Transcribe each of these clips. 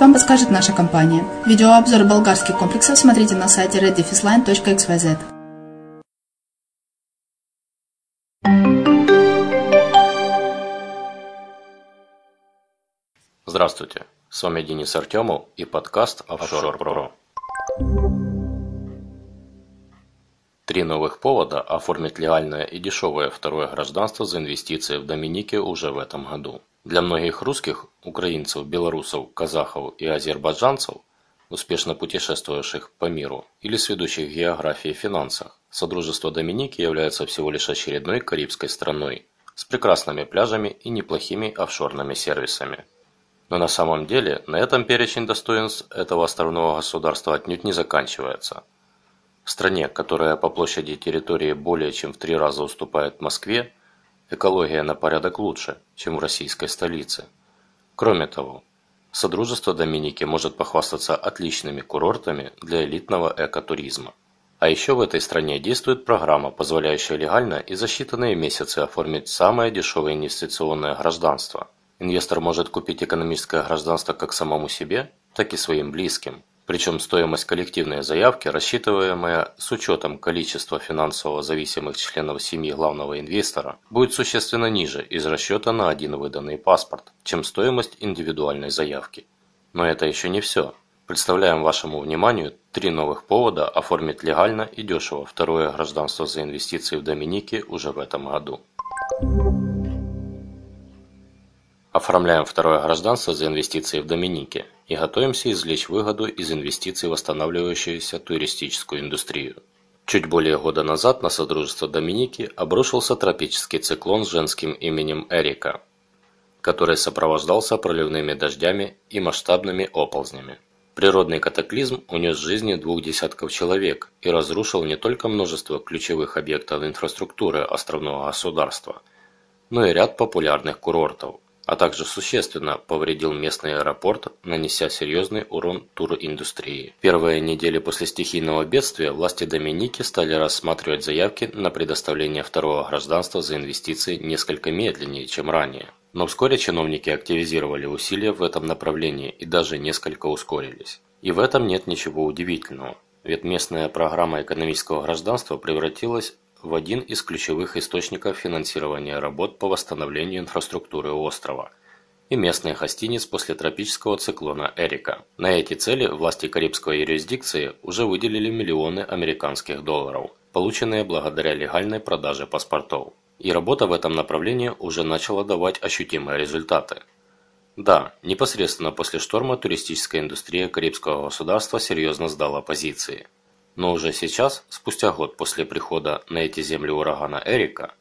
вам подскажет наша компания. Видеообзор болгарских комплексов смотрите на сайте reddefisline.xyz. Здравствуйте, с вами Денис Артемов и подкаст Pro. Три новых повода оформить легальное и дешевое второе гражданство за инвестиции в Доминике уже в этом году. Для многих русских, украинцев, белорусов, казахов и азербайджанцев, успешно путешествовавших по миру или сведущих географии и финансах, Содружество Доминики является всего лишь очередной карибской страной с прекрасными пляжами и неплохими офшорными сервисами. Но на самом деле на этом перечень достоинств этого островного государства отнюдь не заканчивается – в стране, которая по площади территории более чем в три раза уступает Москве, экология на порядок лучше, чем в российской столице. Кроме того, Содружество Доминики может похвастаться отличными курортами для элитного экотуризма. А еще в этой стране действует программа, позволяющая легально и за считанные месяцы оформить самое дешевое инвестиционное гражданство. Инвестор может купить экономическое гражданство как самому себе, так и своим близким. Причем стоимость коллективной заявки, рассчитываемая с учетом количества финансово зависимых членов семьи главного инвестора, будет существенно ниже из расчета на один выданный паспорт, чем стоимость индивидуальной заявки. Но это еще не все. Представляем вашему вниманию три новых повода оформить легально и дешево второе гражданство за инвестиции в Доминике уже в этом году. Оформляем второе гражданство за инвестиции в Доминике и готовимся извлечь выгоду из инвестиций в восстанавливающуюся туристическую индустрию. Чуть более года назад на Содружество Доминики обрушился тропический циклон с женским именем Эрика, который сопровождался проливными дождями и масштабными оползнями. Природный катаклизм унес жизни двух десятков человек и разрушил не только множество ключевых объектов инфраструктуры островного государства, но и ряд популярных курортов, а также существенно повредил местный аэропорт, нанеся серьезный урон туриндустрии. Первые недели после стихийного бедствия власти Доминики стали рассматривать заявки на предоставление второго гражданства за инвестиции несколько медленнее, чем ранее. Но вскоре чиновники активизировали усилия в этом направлении и даже несколько ускорились. И в этом нет ничего удивительного, ведь местная программа экономического гражданства превратилась в один из ключевых источников финансирования работ по восстановлению инфраструктуры острова и местных гостиниц после тропического циклона Эрика. На эти цели власти Карибской юрисдикции уже выделили миллионы американских долларов, полученные благодаря легальной продаже паспортов. И работа в этом направлении уже начала давать ощутимые результаты. Да, непосредственно после шторма туристическая индустрия Карибского государства серьезно сдала позиции. Но уже сейчас, спустя год после прихода на эти земли урагана Эрика,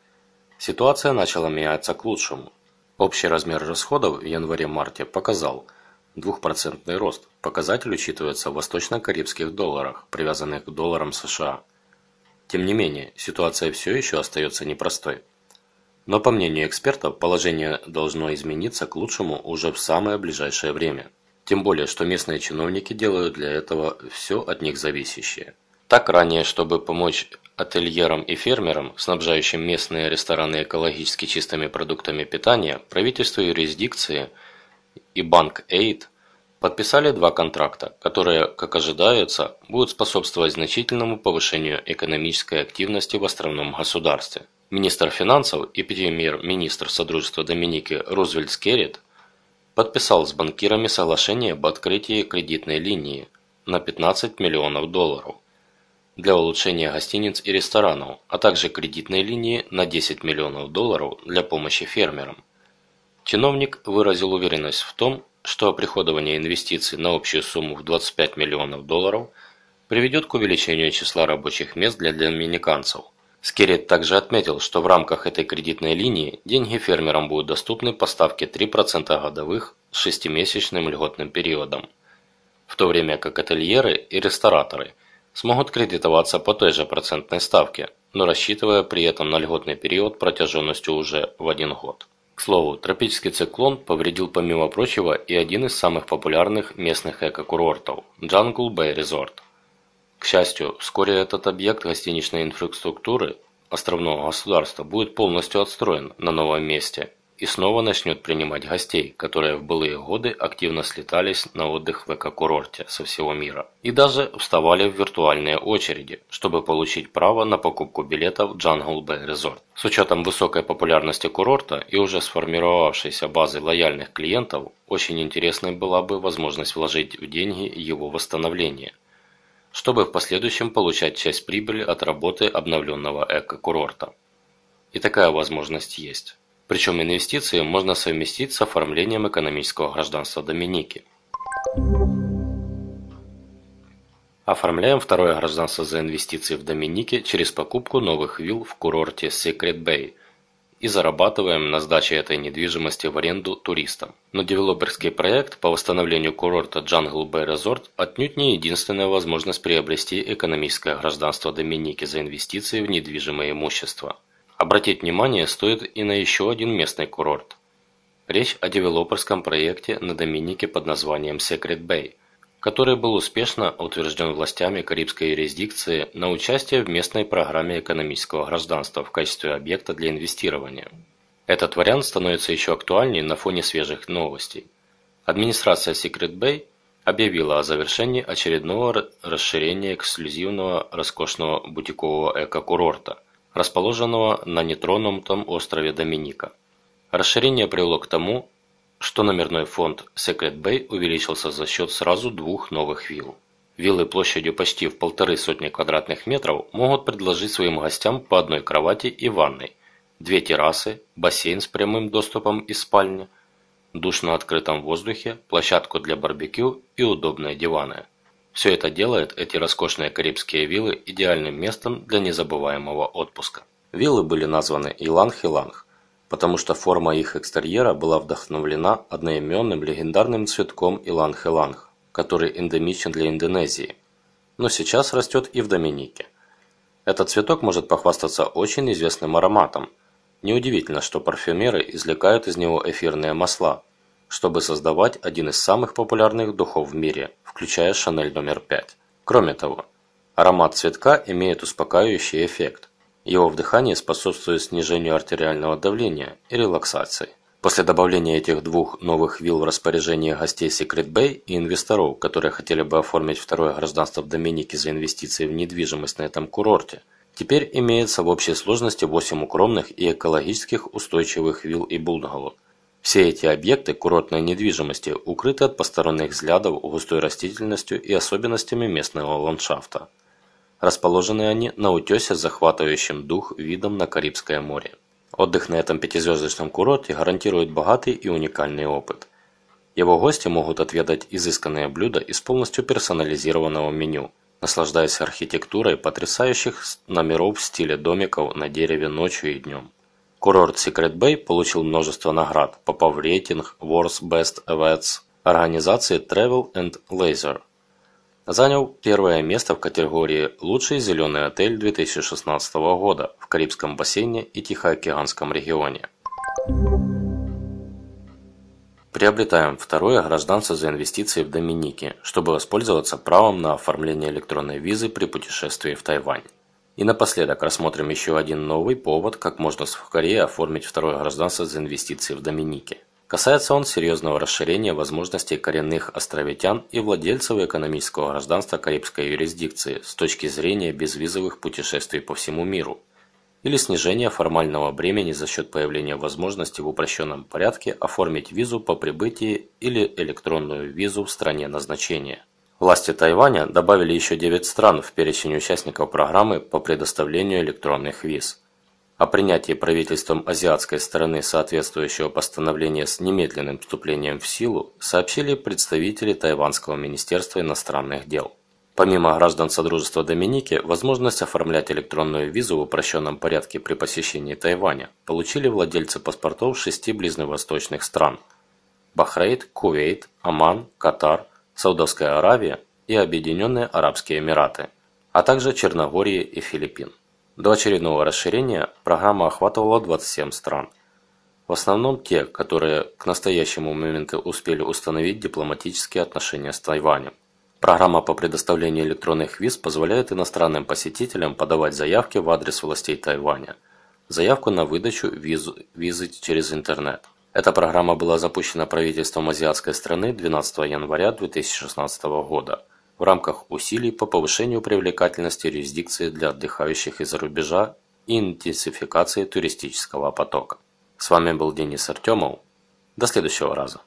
ситуация начала меняться к лучшему. Общий размер расходов в январе-марте показал 2% рост. Показатель учитывается в восточно-карибских долларах, привязанных к долларам США. Тем не менее, ситуация все еще остается непростой. Но по мнению экспертов, положение должно измениться к лучшему уже в самое ближайшее время. Тем более, что местные чиновники делают для этого все от них зависящее. Так ранее, чтобы помочь отельерам и фермерам, снабжающим местные рестораны экологически чистыми продуктами питания, правительство юрисдикции и банк Aid подписали два контракта, которые, как ожидается, будут способствовать значительному повышению экономической активности в островном государстве. Министр финансов и премьер-министр Содружества Доминики Рузвельт Скеррит подписал с банкирами соглашение об открытии кредитной линии на 15 миллионов долларов для улучшения гостиниц и ресторанов, а также кредитной линии на 10 миллионов долларов для помощи фермерам. Чиновник выразил уверенность в том, что оприходование инвестиций на общую сумму в 25 миллионов долларов приведет к увеличению числа рабочих мест для доминиканцев. Скерет также отметил, что в рамках этой кредитной линии деньги фермерам будут доступны по ставке 3% годовых с шестимесячным льготным периодом, в то время как ательеры и рестораторы – смогут кредитоваться по той же процентной ставке, но рассчитывая при этом на льготный период протяженностью уже в один год. К слову, тропический циклон повредил помимо прочего и один из самых популярных местных эко-курортов – Jungle Bay Resort. К счастью, вскоре этот объект гостиничной инфраструктуры островного государства будет полностью отстроен на новом месте и снова начнет принимать гостей, которые в былые годы активно слетались на отдых в эко-курорте со всего мира. И даже вставали в виртуальные очереди, чтобы получить право на покупку билетов в Jungle Bay Resort. С учетом высокой популярности курорта и уже сформировавшейся базы лояльных клиентов, очень интересной была бы возможность вложить в деньги его восстановление, чтобы в последующем получать часть прибыли от работы обновленного эко-курорта. И такая возможность есть. Причем инвестиции можно совместить с оформлением экономического гражданства Доминики. Оформляем второе гражданство за инвестиции в Доминике через покупку новых вилл в курорте Secret Bay и зарабатываем на сдаче этой недвижимости в аренду туристам. Но девелоперский проект по восстановлению курорта Jungle Bay Resort отнюдь не единственная возможность приобрести экономическое гражданство Доминики за инвестиции в недвижимое имущество. Обратить внимание стоит и на еще один местный курорт. Речь о девелоперском проекте на Доминике под названием Secret Bay – который был успешно утвержден властями Карибской юрисдикции на участие в местной программе экономического гражданства в качестве объекта для инвестирования. Этот вариант становится еще актуальнее на фоне свежих новостей. Администрация Secret Bay объявила о завершении очередного расширения эксклюзивного роскошного бутикового эко-курорта, расположенного на нетронутом острове Доминика. Расширение привело к тому, что номерной фонд Secret Bay увеличился за счет сразу двух новых вилл. Виллы площадью почти в полторы сотни квадратных метров могут предложить своим гостям по одной кровати и ванной, две террасы, бассейн с прямым доступом из спальни, душ на открытом воздухе, площадку для барбекю и удобные диваны. Все это делает эти роскошные карибские виллы идеальным местом для незабываемого отпуска. Виллы были названы Иланг-Иланг, потому что форма их экстерьера была вдохновлена одноименным легендарным цветком иланг-иланг, который эндемичен для Индонезии, но сейчас растет и в Доминике. Этот цветок может похвастаться очень известным ароматом. Неудивительно, что парфюмеры извлекают из него эфирные масла, чтобы создавать один из самых популярных духов в мире, включая Шанель номер 5. Кроме того, аромат цветка имеет успокаивающий эффект – его вдыхание способствует снижению артериального давления и релаксации. После добавления этих двух новых вилл в распоряжение гостей Secret Bay и инвесторов, которые хотели бы оформить второе гражданство в Доминике за инвестиции в недвижимость на этом курорте, теперь имеется в общей сложности 8 укромных и экологических устойчивых вилл и бунгало. Все эти объекты курортной недвижимости укрыты от посторонних взглядов густой растительностью и особенностями местного ландшафта. Расположены они на утесе с захватывающим дух видом на Карибское море. Отдых на этом пятизвездочном курорте гарантирует богатый и уникальный опыт. Его гости могут отведать изысканные блюда из полностью персонализированного меню, наслаждаясь архитектурой потрясающих номеров в стиле домиков на дереве ночью и днем. Курорт Secret Bay получил множество наград, попав в рейтинг World's Best Events организации Travel and Leisure – занял первое место в категории «Лучший зеленый отель 2016 года» в Карибском бассейне и Тихоокеанском регионе. Приобретаем второе гражданство за инвестиции в Доминике, чтобы воспользоваться правом на оформление электронной визы при путешествии в Тайвань. И напоследок рассмотрим еще один новый повод, как можно в Корее оформить второе гражданство за инвестиции в Доминике. Касается он серьезного расширения возможностей коренных островитян и владельцев экономического гражданства Карибской юрисдикции с точки зрения безвизовых путешествий по всему миру или снижения формального бремени за счет появления возможности в упрощенном порядке оформить визу по прибытии или электронную визу в стране назначения. Власти Тайваня добавили еще 9 стран в перечень участников программы по предоставлению электронных виз – о принятии правительством азиатской стороны соответствующего постановления с немедленным вступлением в силу сообщили представители Тайванского министерства иностранных дел. Помимо граждан Содружества Доминики, возможность оформлять электронную визу в упрощенном порядке при посещении Тайваня получили владельцы паспортов шести ближневосточных стран – Бахрейн, Кувейт, Оман, Катар, Саудовская Аравия и Объединенные Арабские Эмираты, а также Черногории и Филиппин. До очередного расширения программа охватывала 27 стран. В основном те, которые к настоящему моменту успели установить дипломатические отношения с Тайванем. Программа по предоставлению электронных виз позволяет иностранным посетителям подавать заявки в адрес властей Тайваня. Заявку на выдачу визу, визы через интернет. Эта программа была запущена правительством азиатской страны 12 января 2016 года в рамках усилий по повышению привлекательности юрисдикции для отдыхающих из-за рубежа и интенсификации туристического потока. С вами был Денис Артемов. До следующего раза.